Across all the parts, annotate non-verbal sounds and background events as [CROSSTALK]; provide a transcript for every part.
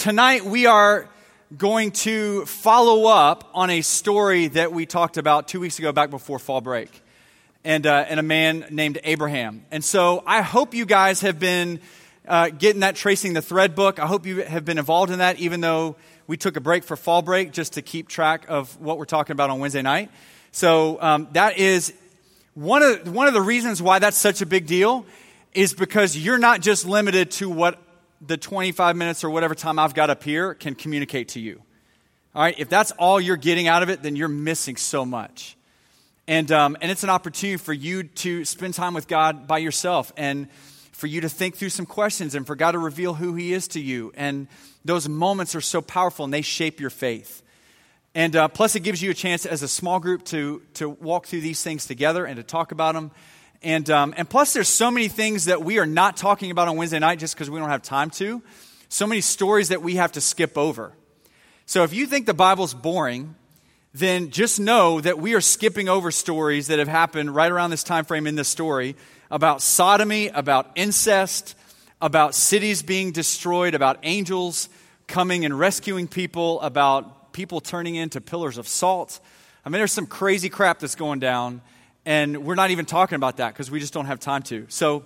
tonight we are going to follow up on a story that we talked about two weeks ago, back before fall break, and, uh, and a man named Abraham. And so I hope you guys have been uh, getting that Tracing the Thread book. I hope you have been involved in that, even though we took a break for fall break just to keep track of what we're talking about on Wednesday night. So um, that is one of, one of the reasons why that's such a big deal is because you're not just limited to what the 25 minutes or whatever time I've got up here can communicate to you. All right, if that's all you're getting out of it, then you're missing so much. And, um, and it's an opportunity for you to spend time with God by yourself and for you to think through some questions and for God to reveal who He is to you. And those moments are so powerful and they shape your faith. And uh, plus, it gives you a chance as a small group to, to walk through these things together and to talk about them and, um, and plus, there's so many things that we are not talking about on Wednesday night just because we don't have time to. So many stories that we have to skip over. So if you think the Bible's boring, then just know that we are skipping over stories that have happened right around this time frame in this story about sodomy, about incest, about cities being destroyed, about angels coming and rescuing people, about people turning into pillars of salt. I mean, there's some crazy crap that's going down and we're not even talking about that because we just don't have time to. So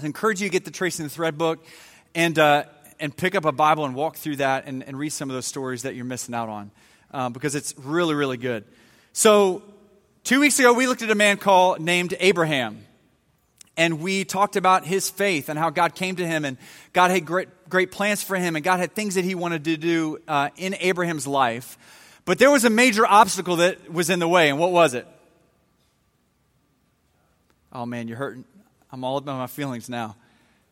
I encourage you to get the Tracing the Thread book and, uh, and pick up a Bible and walk through that and, and read some of those stories that you're missing out on um, because it's really, really good. So, two weeks ago, we looked at a man called named Abraham. And we talked about his faith and how God came to him, and God had great, great plans for him, and God had things that he wanted to do uh, in Abraham's life. But there was a major obstacle that was in the way, and what was it? Oh man, you're hurting. I'm all about my feelings now.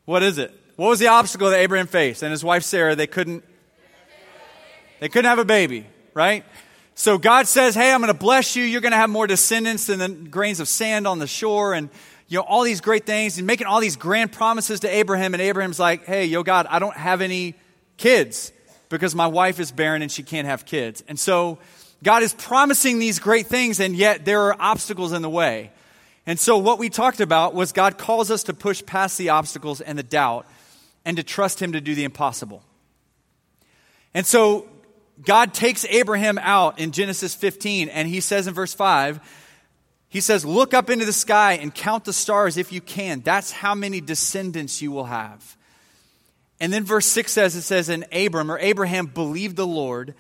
What is it? What was the obstacle that Abraham faced? And his wife Sarah, they couldn't they couldn't have a baby, right? So God says, "Hey, I'm going to bless you. You're going to have more descendants than the grains of sand on the shore and you know all these great things and making all these grand promises to Abraham and Abraham's like, "Hey, yo God, I don't have any kids because my wife is barren and she can't have kids." And so God is promising these great things and yet there are obstacles in the way. And so, what we talked about was God calls us to push past the obstacles and the doubt and to trust Him to do the impossible. And so, God takes Abraham out in Genesis 15, and He says in verse 5, He says, Look up into the sky and count the stars if you can. That's how many descendants you will have. And then verse 6 says, It says, And Abram or Abraham believed the Lord,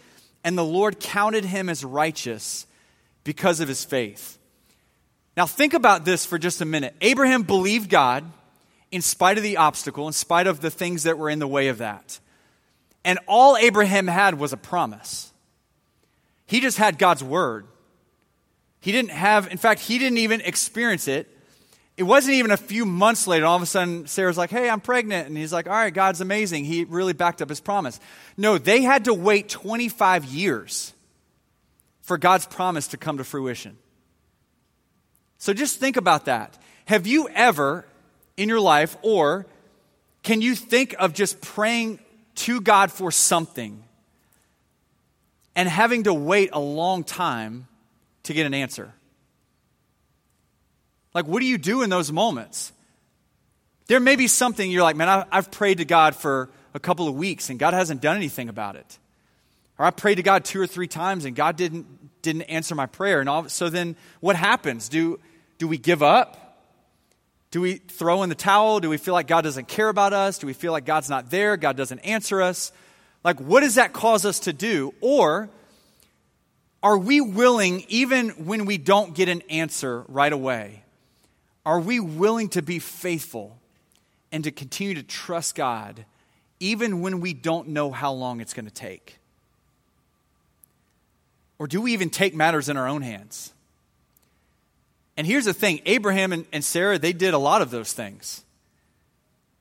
and the Lord counted him as righteous because of his faith. Now, think about this for just a minute. Abraham believed God in spite of the obstacle, in spite of the things that were in the way of that. And all Abraham had was a promise. He just had God's word. He didn't have, in fact, he didn't even experience it. It wasn't even a few months later, all of a sudden, Sarah's like, hey, I'm pregnant. And he's like, all right, God's amazing. He really backed up his promise. No, they had to wait 25 years for God's promise to come to fruition. So just think about that. Have you ever in your life, or can you think of just praying to God for something and having to wait a long time to get an answer? Like, what do you do in those moments? There may be something you're like, man, I've prayed to God for a couple of weeks and God hasn't done anything about it. Or I prayed to God two or three times and God didn't, didn't answer my prayer. And all, so then what happens? Do, do we give up? Do we throw in the towel? Do we feel like God doesn't care about us? Do we feel like God's not there? God doesn't answer us? Like, what does that cause us to do? Or are we willing, even when we don't get an answer right away, are we willing to be faithful and to continue to trust God even when we don't know how long it's going to take? Or do we even take matters in our own hands? And here's the thing Abraham and, and Sarah, they did a lot of those things.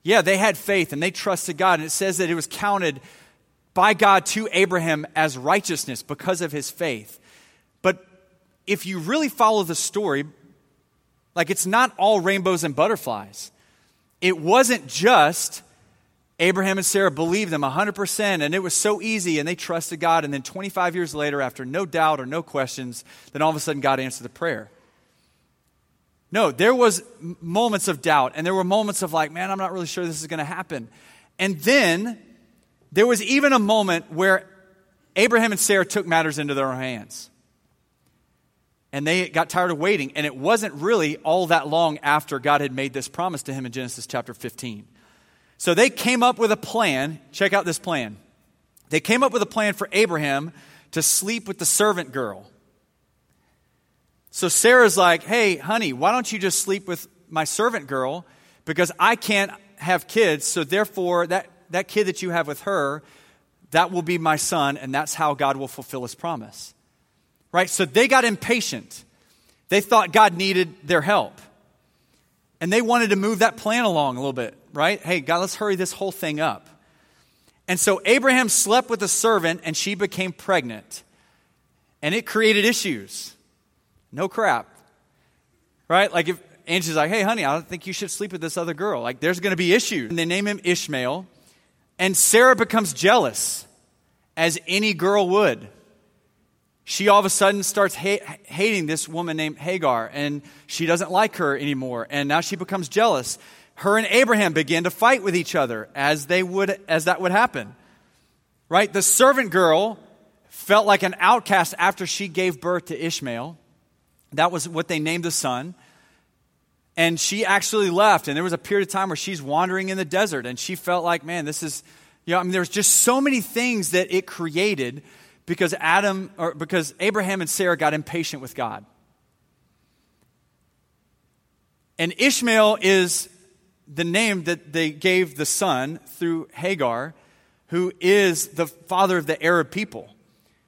Yeah, they had faith and they trusted God. And it says that it was counted by God to Abraham as righteousness because of his faith. But if you really follow the story, like it's not all rainbows and butterflies. It wasn't just Abraham and Sarah believed them 100%, and it was so easy, and they trusted God. And then 25 years later, after no doubt or no questions, then all of a sudden God answered the prayer. No, there was moments of doubt and there were moments of like, man, I'm not really sure this is going to happen. And then there was even a moment where Abraham and Sarah took matters into their own hands. And they got tired of waiting. And it wasn't really all that long after God had made this promise to him in Genesis chapter 15. So they came up with a plan. Check out this plan. They came up with a plan for Abraham to sleep with the servant girl. So Sarah's like, hey, honey, why don't you just sleep with my servant girl? Because I can't have kids, so therefore, that, that kid that you have with her, that will be my son, and that's how God will fulfill his promise. Right? So they got impatient. They thought God needed their help. And they wanted to move that plan along a little bit, right? Hey, God, let's hurry this whole thing up. And so Abraham slept with a servant and she became pregnant. And it created issues. No crap. Right? Like if Angie's like, hey, honey, I don't think you should sleep with this other girl. Like there's going to be issues. And they name him Ishmael. And Sarah becomes jealous, as any girl would. She all of a sudden starts ha- hating this woman named Hagar, and she doesn't like her anymore. And now she becomes jealous her and Abraham began to fight with each other as they would as that would happen. Right? The servant girl felt like an outcast after she gave birth to Ishmael. That was what they named the son. And she actually left, and there was a period of time where she's wandering in the desert, and she felt like, man, this is, you know, I mean, there's just so many things that it created because Adam, or because Abraham and Sarah got impatient with God. And Ishmael is the name that they gave the son through Hagar, who is the father of the Arab people.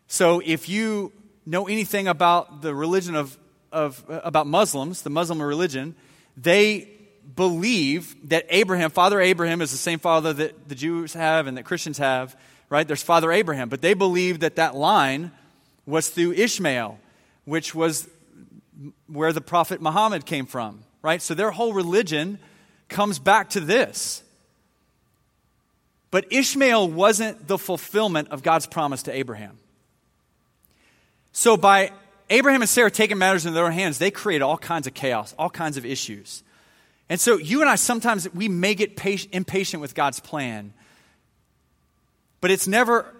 So if you know anything about the religion of, of uh, about Muslims, the Muslim religion, they believe that Abraham, Father Abraham, is the same father that the Jews have and that Christians have, right? There's Father Abraham. But they believe that that line was through Ishmael, which was where the prophet Muhammad came from, right? So their whole religion comes back to this. But Ishmael wasn't the fulfillment of God's promise to Abraham. So by Abraham and Sarah taking matters in their own hands, they create all kinds of chaos, all kinds of issues. And so you and I sometimes we may get patient, impatient with God's plan, but it's never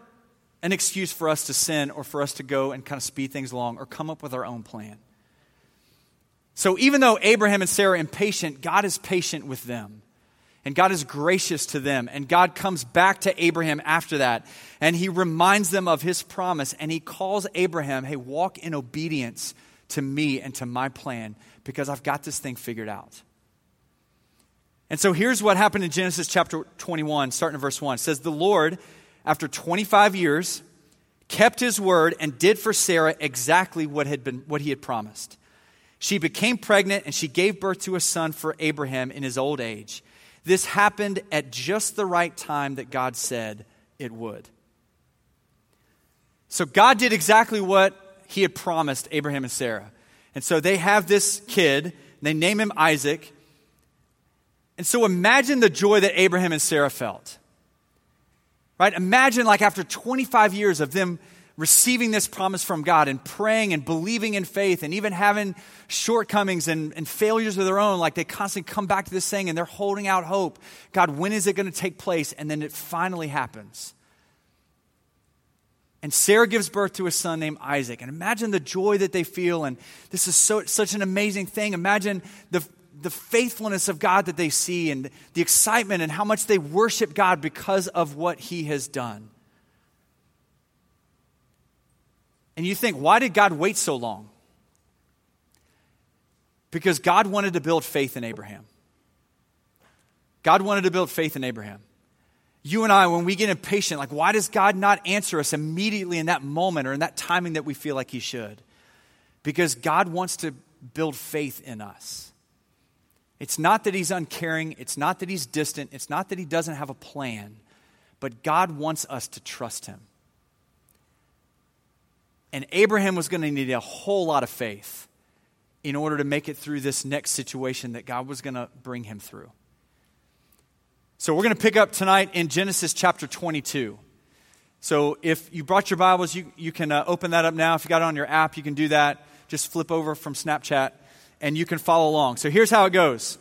an excuse for us to sin or for us to go and kind of speed things along or come up with our own plan. So even though Abraham and Sarah are impatient, God is patient with them. And God is gracious to them. And God comes back to Abraham after that. And he reminds them of his promise. And he calls Abraham, hey, walk in obedience to me and to my plan because I've got this thing figured out. And so here's what happened in Genesis chapter 21, starting in verse 1. It says, The Lord, after 25 years, kept his word and did for Sarah exactly what, had been, what he had promised. She became pregnant and she gave birth to a son for Abraham in his old age. This happened at just the right time that God said it would. So God did exactly what he had promised Abraham and Sarah. And so they have this kid, they name him Isaac. And so imagine the joy that Abraham and Sarah felt. Right? Imagine, like, after 25 years of them receiving this promise from God and praying and believing in faith and even having shortcomings and, and failures of their own, like they constantly come back to this thing and they're holding out hope. God, when is it going to take place? And then it finally happens. And Sarah gives birth to a son named Isaac. And imagine the joy that they feel. And this is so, such an amazing thing. Imagine the, the faithfulness of God that they see and the excitement and how much they worship God because of what he has done. And you think, why did God wait so long? Because God wanted to build faith in Abraham. God wanted to build faith in Abraham. You and I, when we get impatient, like, why does God not answer us immediately in that moment or in that timing that we feel like He should? Because God wants to build faith in us. It's not that He's uncaring, it's not that He's distant, it's not that He doesn't have a plan, but God wants us to trust Him. And Abraham was going to need a whole lot of faith in order to make it through this next situation that God was going to bring him through. So we're going to pick up tonight in Genesis chapter 22. So if you brought your Bibles, you, you can uh, open that up now. If you got it on your app, you can do that. Just flip over from Snapchat and you can follow along. So here's how it goes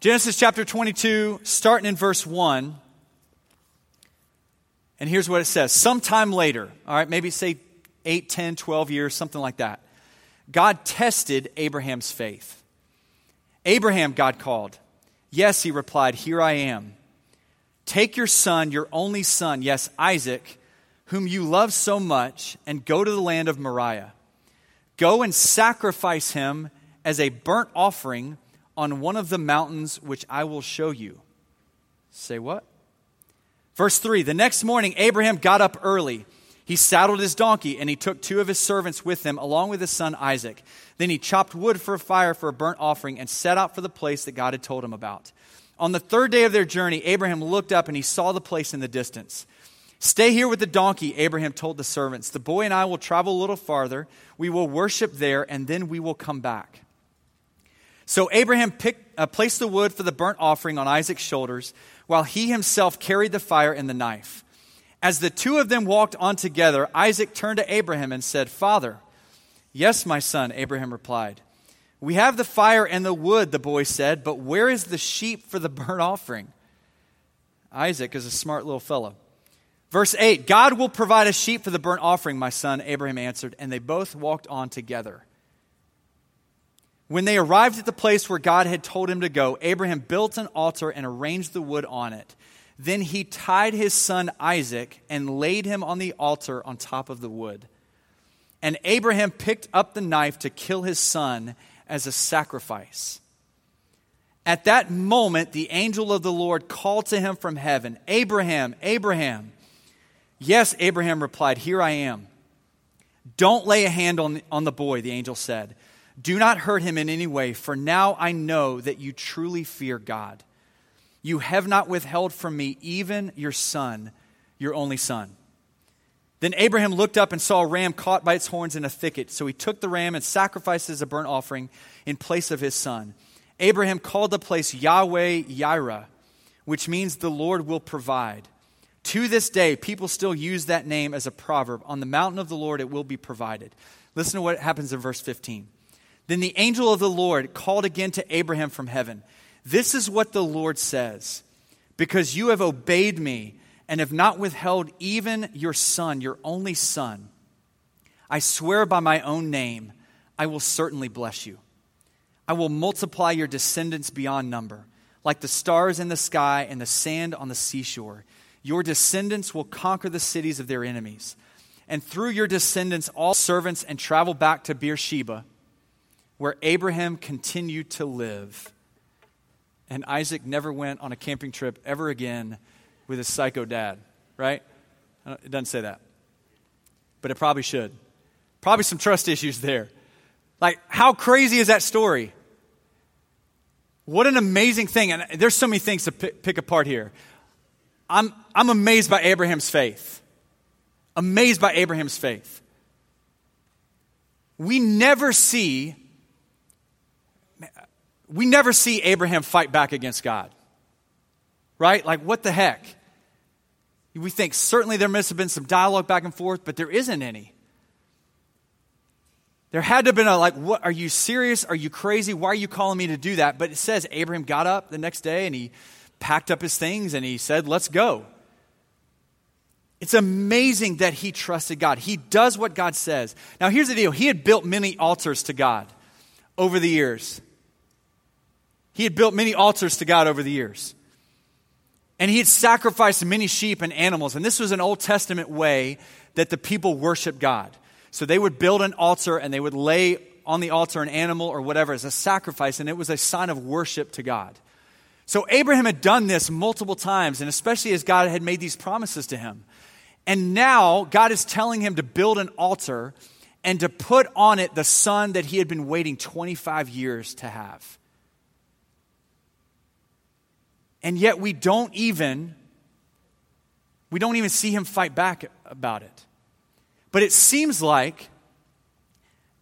Genesis chapter 22, starting in verse 1. And here's what it says sometime later, all right, maybe say 8, 10, 12 years, something like that. God tested Abraham's faith. Abraham, God called. Yes, he replied, Here I am. Take your son, your only son, yes, Isaac, whom you love so much, and go to the land of Moriah. Go and sacrifice him as a burnt offering on one of the mountains which I will show you. Say what? Verse 3 The next morning, Abraham got up early. He saddled his donkey and he took two of his servants with him, along with his son Isaac. Then he chopped wood for a fire for a burnt offering and set out for the place that God had told him about. On the third day of their journey, Abraham looked up and he saw the place in the distance. Stay here with the donkey, Abraham told the servants. The boy and I will travel a little farther. We will worship there, and then we will come back. So Abraham picked, uh, placed the wood for the burnt offering on Isaac's shoulders, while he himself carried the fire and the knife. As the two of them walked on together, Isaac turned to Abraham and said, Father, yes, my son, Abraham replied. We have the fire and the wood, the boy said, but where is the sheep for the burnt offering? Isaac is a smart little fellow. Verse 8 God will provide a sheep for the burnt offering, my son, Abraham answered, and they both walked on together. When they arrived at the place where God had told him to go, Abraham built an altar and arranged the wood on it. Then he tied his son Isaac and laid him on the altar on top of the wood. And Abraham picked up the knife to kill his son as a sacrifice. At that moment, the angel of the Lord called to him from heaven Abraham, Abraham. Yes, Abraham replied, Here I am. Don't lay a hand on, on the boy, the angel said. Do not hurt him in any way, for now I know that you truly fear God. You have not withheld from me even your son, your only son. Then Abraham looked up and saw a ram caught by its horns in a thicket. So he took the ram and sacrificed as a burnt offering in place of his son. Abraham called the place Yahweh Yireh, which means the Lord will provide. To this day, people still use that name as a proverb. On the mountain of the Lord, it will be provided. Listen to what happens in verse 15. Then the angel of the Lord called again to Abraham from heaven. This is what the Lord says Because you have obeyed me and have not withheld even your son, your only son, I swear by my own name, I will certainly bless you. I will multiply your descendants beyond number, like the stars in the sky and the sand on the seashore. Your descendants will conquer the cities of their enemies. And through your descendants, all servants and travel back to Beersheba where Abraham continued to live. And Isaac never went on a camping trip ever again with his psycho dad, right? It doesn't say that. But it probably should. Probably some trust issues there. Like, how crazy is that story? What an amazing thing. And there's so many things to pick, pick apart here. I'm, I'm amazed by Abraham's faith. Amazed by Abraham's faith. We never see we never see Abraham fight back against God. Right? Like, what the heck? We think certainly there must have been some dialogue back and forth, but there isn't any. There had to have been a, like, what, are you serious? Are you crazy? Why are you calling me to do that? But it says Abraham got up the next day and he packed up his things and he said, let's go. It's amazing that he trusted God. He does what God says. Now, here's the deal he had built many altars to God over the years. He had built many altars to God over the years. And he had sacrificed many sheep and animals. And this was an Old Testament way that the people worshiped God. So they would build an altar and they would lay on the altar an animal or whatever as a sacrifice, and it was a sign of worship to God. So Abraham had done this multiple times, and especially as God had made these promises to him. And now God is telling him to build an altar and to put on it the son that he had been waiting 25 years to have. And yet we don't even we don't even see him fight back about it. But it seems like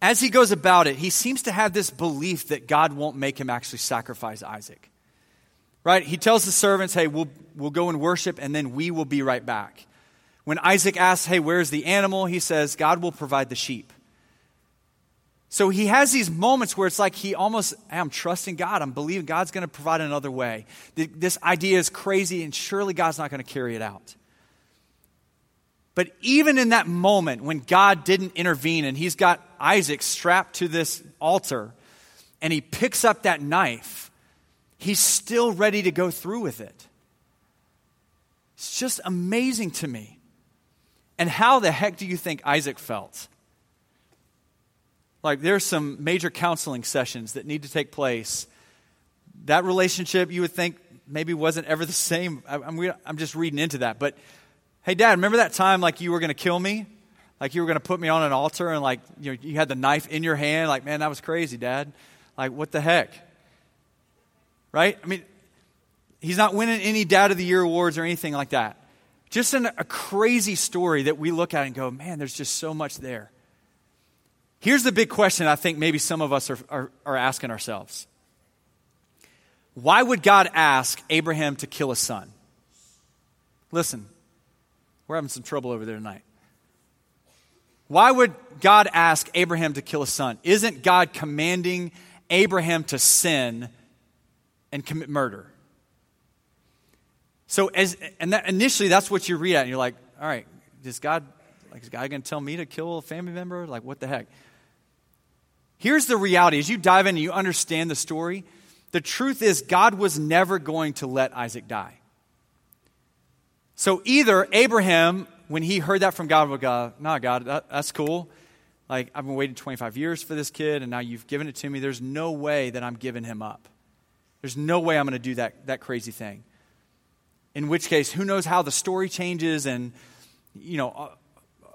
as he goes about it, he seems to have this belief that God won't make him actually sacrifice Isaac. Right? He tells the servants, hey, we'll, we'll go and worship and then we will be right back. When Isaac asks, hey, where's the animal? He says, God will provide the sheep. So he has these moments where it's like he almost, I'm trusting God. I'm believing God's going to provide another way. This idea is crazy, and surely God's not going to carry it out. But even in that moment when God didn't intervene and he's got Isaac strapped to this altar and he picks up that knife, he's still ready to go through with it. It's just amazing to me. And how the heck do you think Isaac felt? Like, there's some major counseling sessions that need to take place. That relationship, you would think, maybe wasn't ever the same. I'm, I'm just reading into that. But hey, dad, remember that time like you were going to kill me? Like you were going to put me on an altar and like you, know, you had the knife in your hand? Like, man, that was crazy, dad. Like, what the heck? Right? I mean, he's not winning any Dad of the Year awards or anything like that. Just an, a crazy story that we look at and go, man, there's just so much there. Here's the big question I think maybe some of us are, are, are asking ourselves Why would God ask Abraham to kill a son? Listen, we're having some trouble over there tonight. Why would God ask Abraham to kill a son? Isn't God commanding Abraham to sin and commit murder? So, as, and that, initially, that's what you read at, and you're like, all right, is God, like, is God going to tell me to kill a family member? Like, what the heck? Here's the reality as you dive in and you understand the story, the truth is, God was never going to let Isaac die. So, either Abraham, when he heard that from God, would go, nah, God, that, that's cool. Like, I've been waiting 25 years for this kid, and now you've given it to me. There's no way that I'm giving him up. There's no way I'm going to do that, that crazy thing in which case, who knows how the story changes and, you know,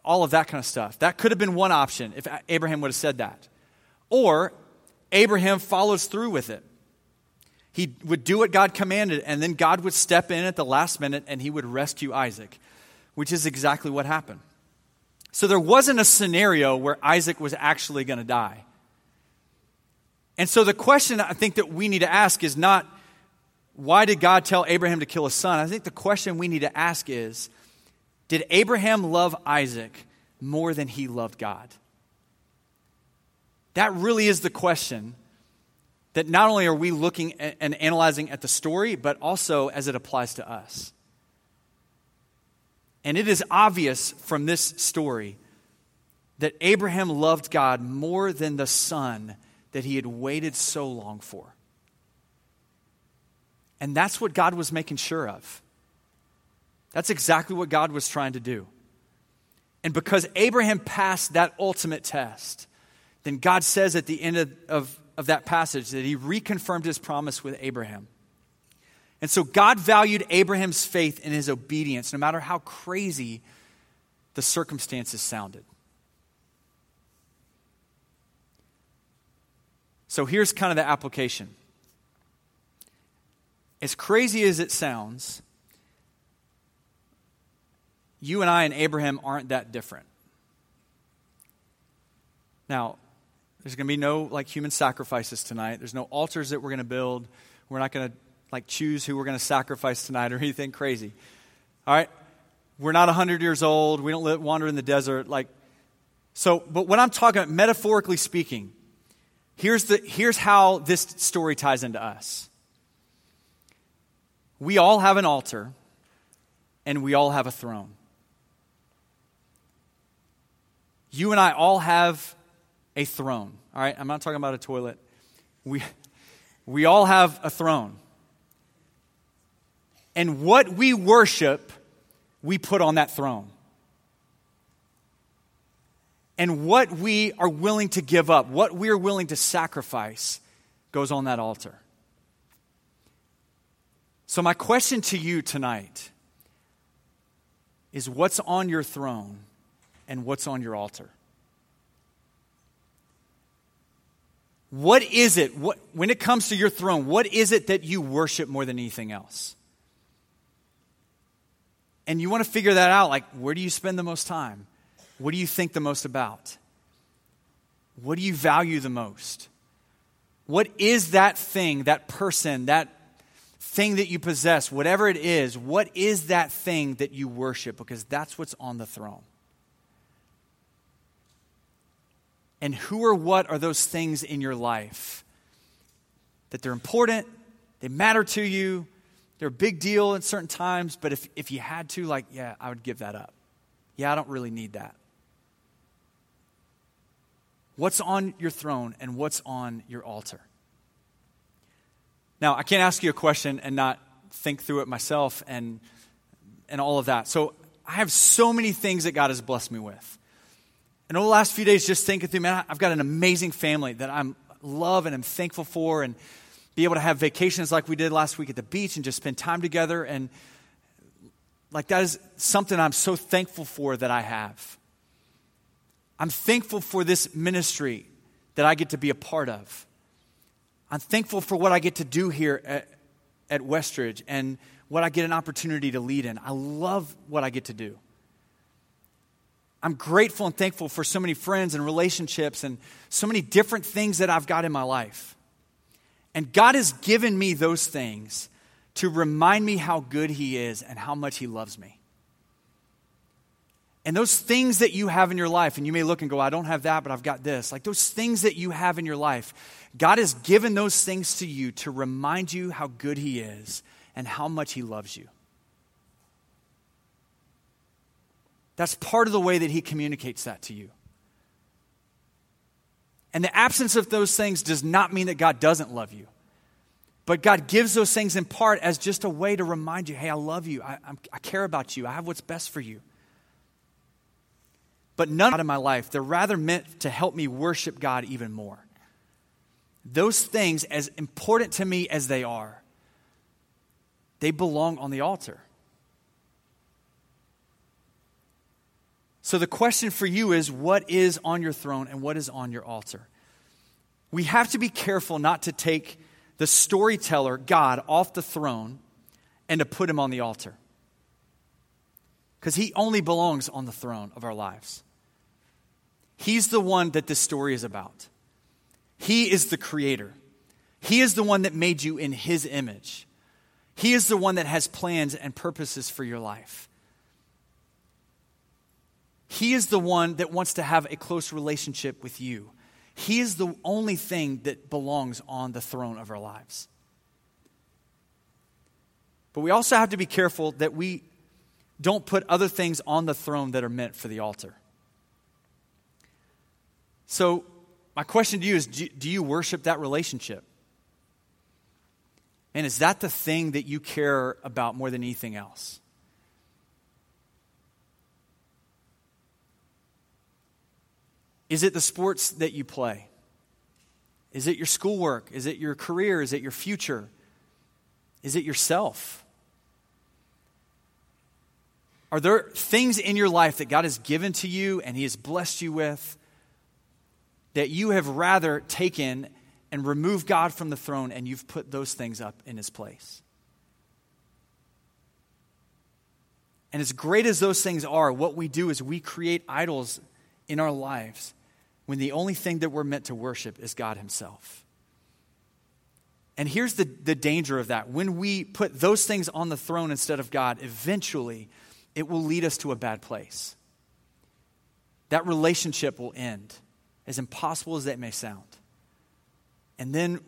all of that kind of stuff. That could have been one option if Abraham would have said that. Or Abraham follows through with it. He would do what God commanded, and then God would step in at the last minute and he would rescue Isaac, which is exactly what happened. So there wasn't a scenario where Isaac was actually going to die. And so the question I think that we need to ask is not, why did God tell Abraham to kill his son? I think the question we need to ask is Did Abraham love Isaac more than he loved God? That really is the question that not only are we looking and analyzing at the story, but also as it applies to us. And it is obvious from this story that Abraham loved God more than the son that he had waited so long for. And that's what God was making sure of. That's exactly what God was trying to do. And because Abraham passed that ultimate test, then God says at the end of, of, of, that passage that he reconfirmed his promise with Abraham. And so God valued Abraham's faith and his obedience, no matter how crazy the circumstances sounded. So here's kind of the application as crazy as it sounds, you and I and Abraham aren't that different. Now, there's going to be no like human sacrifices tonight. There's no altars that we're going to build. We're not going to like choose who we're going to sacrifice tonight or [LAUGHS] anything crazy. All right? We're not 100 years old. We don't live, wander in the desert like so, but when I'm talking about metaphorically speaking, here's the here's how this story ties into us we all have an altar and we all have a throne. You and I all have a throne. All right, I'm not talking about a toilet. We, we all have a throne. And what we worship, we put on that throne. And what we are willing to give up, what we are willing to sacrifice, goes on that altar. So, my question to you tonight is what's on your throne and what's on your altar? What is it, what, when it comes to your throne, what is it that you worship more than anything else? And you want to figure that out like, where do you spend the most time? What do you think the most about? What do you value the most? What is that thing, that person, that thing that you possess, whatever it is, what is that thing that you worship? Because that's what's on the throne. And who or what are those things in your life that they're important, they matter to you, they're a big deal at certain times, but if, if you had to, like, yeah, I would give that up. Yeah, I don't really need that. What's on your throne and what's on your altar? Now, I can't ask you a question and not think through it myself and, and all of that. So, I have so many things that God has blessed me with. And over the last few days, just thinking through, man, I've got an amazing family that I'm love and I'm thankful for, and be able to have vacations like we did last week at the beach and just spend time together. And like that is something I'm so thankful for that I have. I'm thankful for this ministry that I get to be a part of. I'm thankful for what I get to do here at, at Westridge and what I get an opportunity to lead in. I love what I get to do. I'm grateful and thankful for so many friends and relationships and so many different things that I've got in my life. And God has given me those things to remind me how good He is and how much He loves me. And those things that you have in your life, and you may look and go, I don't have that, but I've got this. Like those things that you have in your life, God has given those things to you to remind you how good He is and how much He loves you. That's part of the way that He communicates that to you. And the absence of those things does not mean that God doesn't love you. But God gives those things in part as just a way to remind you hey, I love you. I, I care about you. I have what's best for you. But none out of my life, they're rather meant to help me worship God even more. Those things, as important to me as they are, they belong on the altar. So the question for you is what is on your throne and what is on your altar? We have to be careful not to take the storyteller, God, off the throne and to put him on the altar. Because he only belongs on the throne of our lives. He's the one that this story is about. He is the creator. He is the one that made you in his image. He is the one that has plans and purposes for your life. He is the one that wants to have a close relationship with you. He is the only thing that belongs on the throne of our lives. But we also have to be careful that we don't put other things on the throne that are meant for the altar. So, my question to you is do you worship that relationship? And is that the thing that you care about more than anything else? Is it the sports that you play? Is it your schoolwork? Is it your career? Is it your future? Is it yourself? Are there things in your life that God has given to you and He has blessed you with that you have rather taken and removed God from the throne and you've put those things up in His place? And as great as those things are, what we do is we create idols in our lives when the only thing that we're meant to worship is God Himself. And here's the, the danger of that. When we put those things on the throne instead of God, eventually it will lead us to a bad place. That relationship will end, as impossible as that may sound. And then,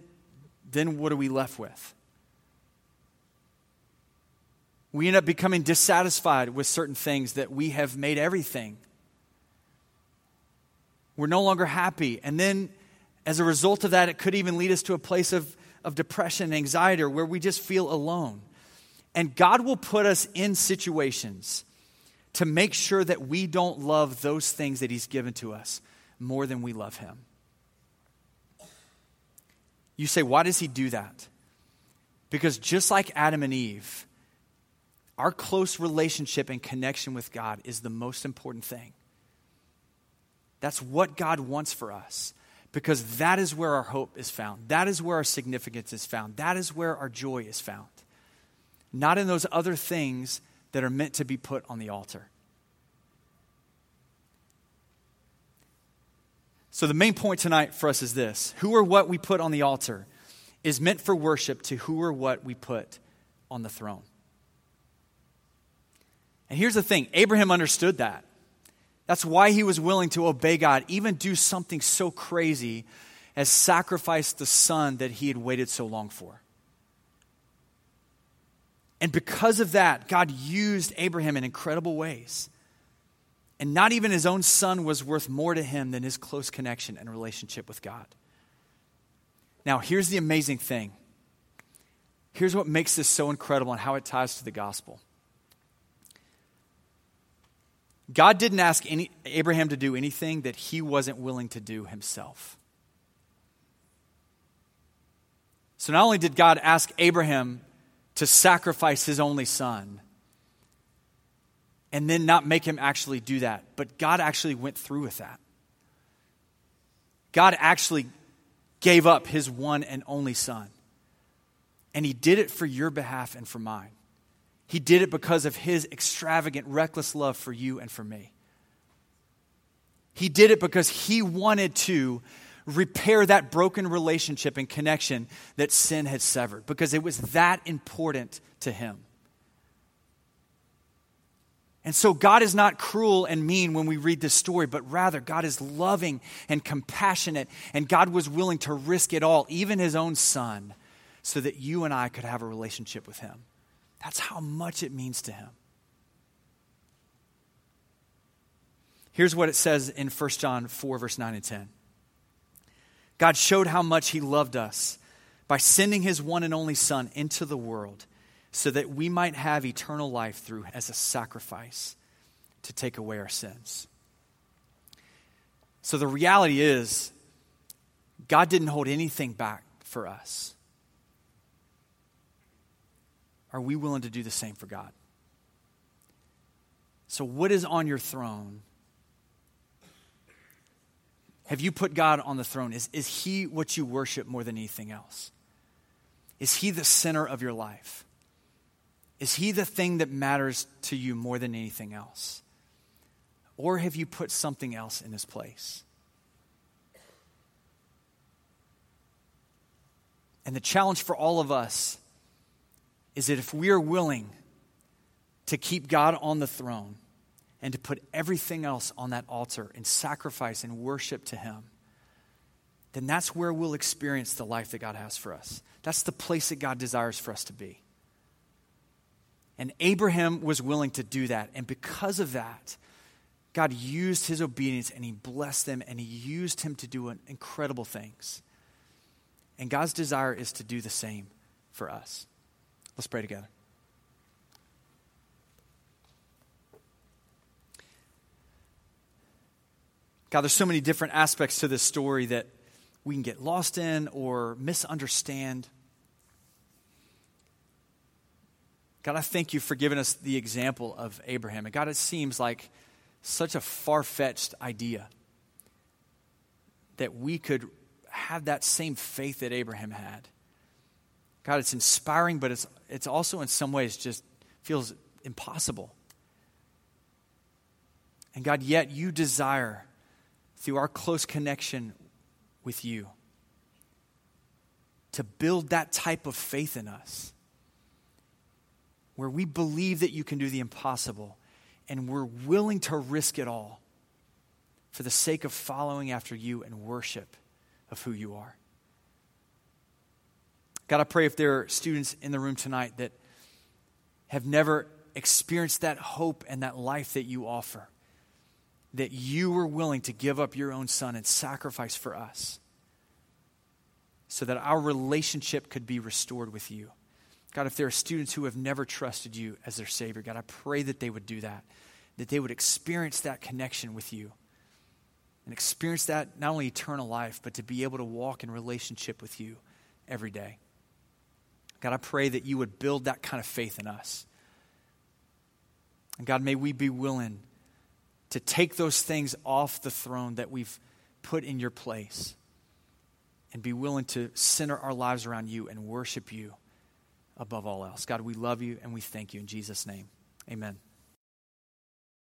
then what are we left with? We end up becoming dissatisfied with certain things that we have made everything we're no longer happy. And then, as a result of that, it could even lead us to a place of, of depression and anxiety or where we just feel alone. And God will put us in situations to make sure that we don't love those things that He's given to us more than we love Him. You say, why does He do that? Because just like Adam and Eve, our close relationship and connection with God is the most important thing. That's what God wants for us because that is where our hope is found. That is where our significance is found. That is where our joy is found. Not in those other things that are meant to be put on the altar. So, the main point tonight for us is this who or what we put on the altar is meant for worship to who or what we put on the throne. And here's the thing Abraham understood that. That's why he was willing to obey God, even do something so crazy as sacrifice the son that he had waited so long for. And because of that, God used Abraham in incredible ways. And not even his own son was worth more to him than his close connection and relationship with God. Now, here's the amazing thing. Here's what makes this so incredible and how it ties to the gospel. God didn't ask any, Abraham to do anything that he wasn't willing to do himself. So not only did God ask Abraham to sacrifice his only son and then not make him actually do that, but God actually went through with that. God actually gave up his one and only son. And he did it for your behalf and for mine. He did it because of his extravagant, reckless love for you and for me. He did it because he wanted to repair that broken relationship and connection that sin had severed, because it was that important to him. And so, God is not cruel and mean when we read this story, but rather, God is loving and compassionate, and God was willing to risk it all, even his own son, so that you and I could have a relationship with him. That's how much it means to him. Here's what it says in 1 John 4, verse 9 and 10. God showed how much he loved us by sending his one and only Son into the world so that we might have eternal life through as a sacrifice to take away our sins. So the reality is, God didn't hold anything back for us. Are we willing to do the same for God? So, what is on your throne? Have you put God on the throne? Is, is He what you worship more than anything else? Is He the center of your life? Is He the thing that matters to you more than anything else? Or have you put something else in His place? And the challenge for all of us is that if we are willing to keep God on the throne and to put everything else on that altar and sacrifice and worship to Him, then that's where we'll experience the life that God has for us. That's the place that God desires for us to be. And Abraham was willing to do that. And because of that, God used his obedience and he blessed them and he used him to do incredible things. And God's desire is to do the same for us. Let's pray together. God, there's so many different aspects to this story that we can get lost in or misunderstand. God, I thank you for giving us the example of Abraham. And God, it seems like such a far fetched idea that we could have that same faith that Abraham had. God, it's inspiring, but it's, it's also in some ways just feels impossible. And God, yet you desire, through our close connection with you, to build that type of faith in us where we believe that you can do the impossible and we're willing to risk it all for the sake of following after you and worship of who you are. God, I pray if there are students in the room tonight that have never experienced that hope and that life that you offer, that you were willing to give up your own son and sacrifice for us so that our relationship could be restored with you. God, if there are students who have never trusted you as their Savior, God, I pray that they would do that, that they would experience that connection with you and experience that not only eternal life, but to be able to walk in relationship with you every day. God, I pray that you would build that kind of faith in us. And God, may we be willing to take those things off the throne that we've put in your place and be willing to center our lives around you and worship you above all else. God, we love you and we thank you in Jesus' name. Amen.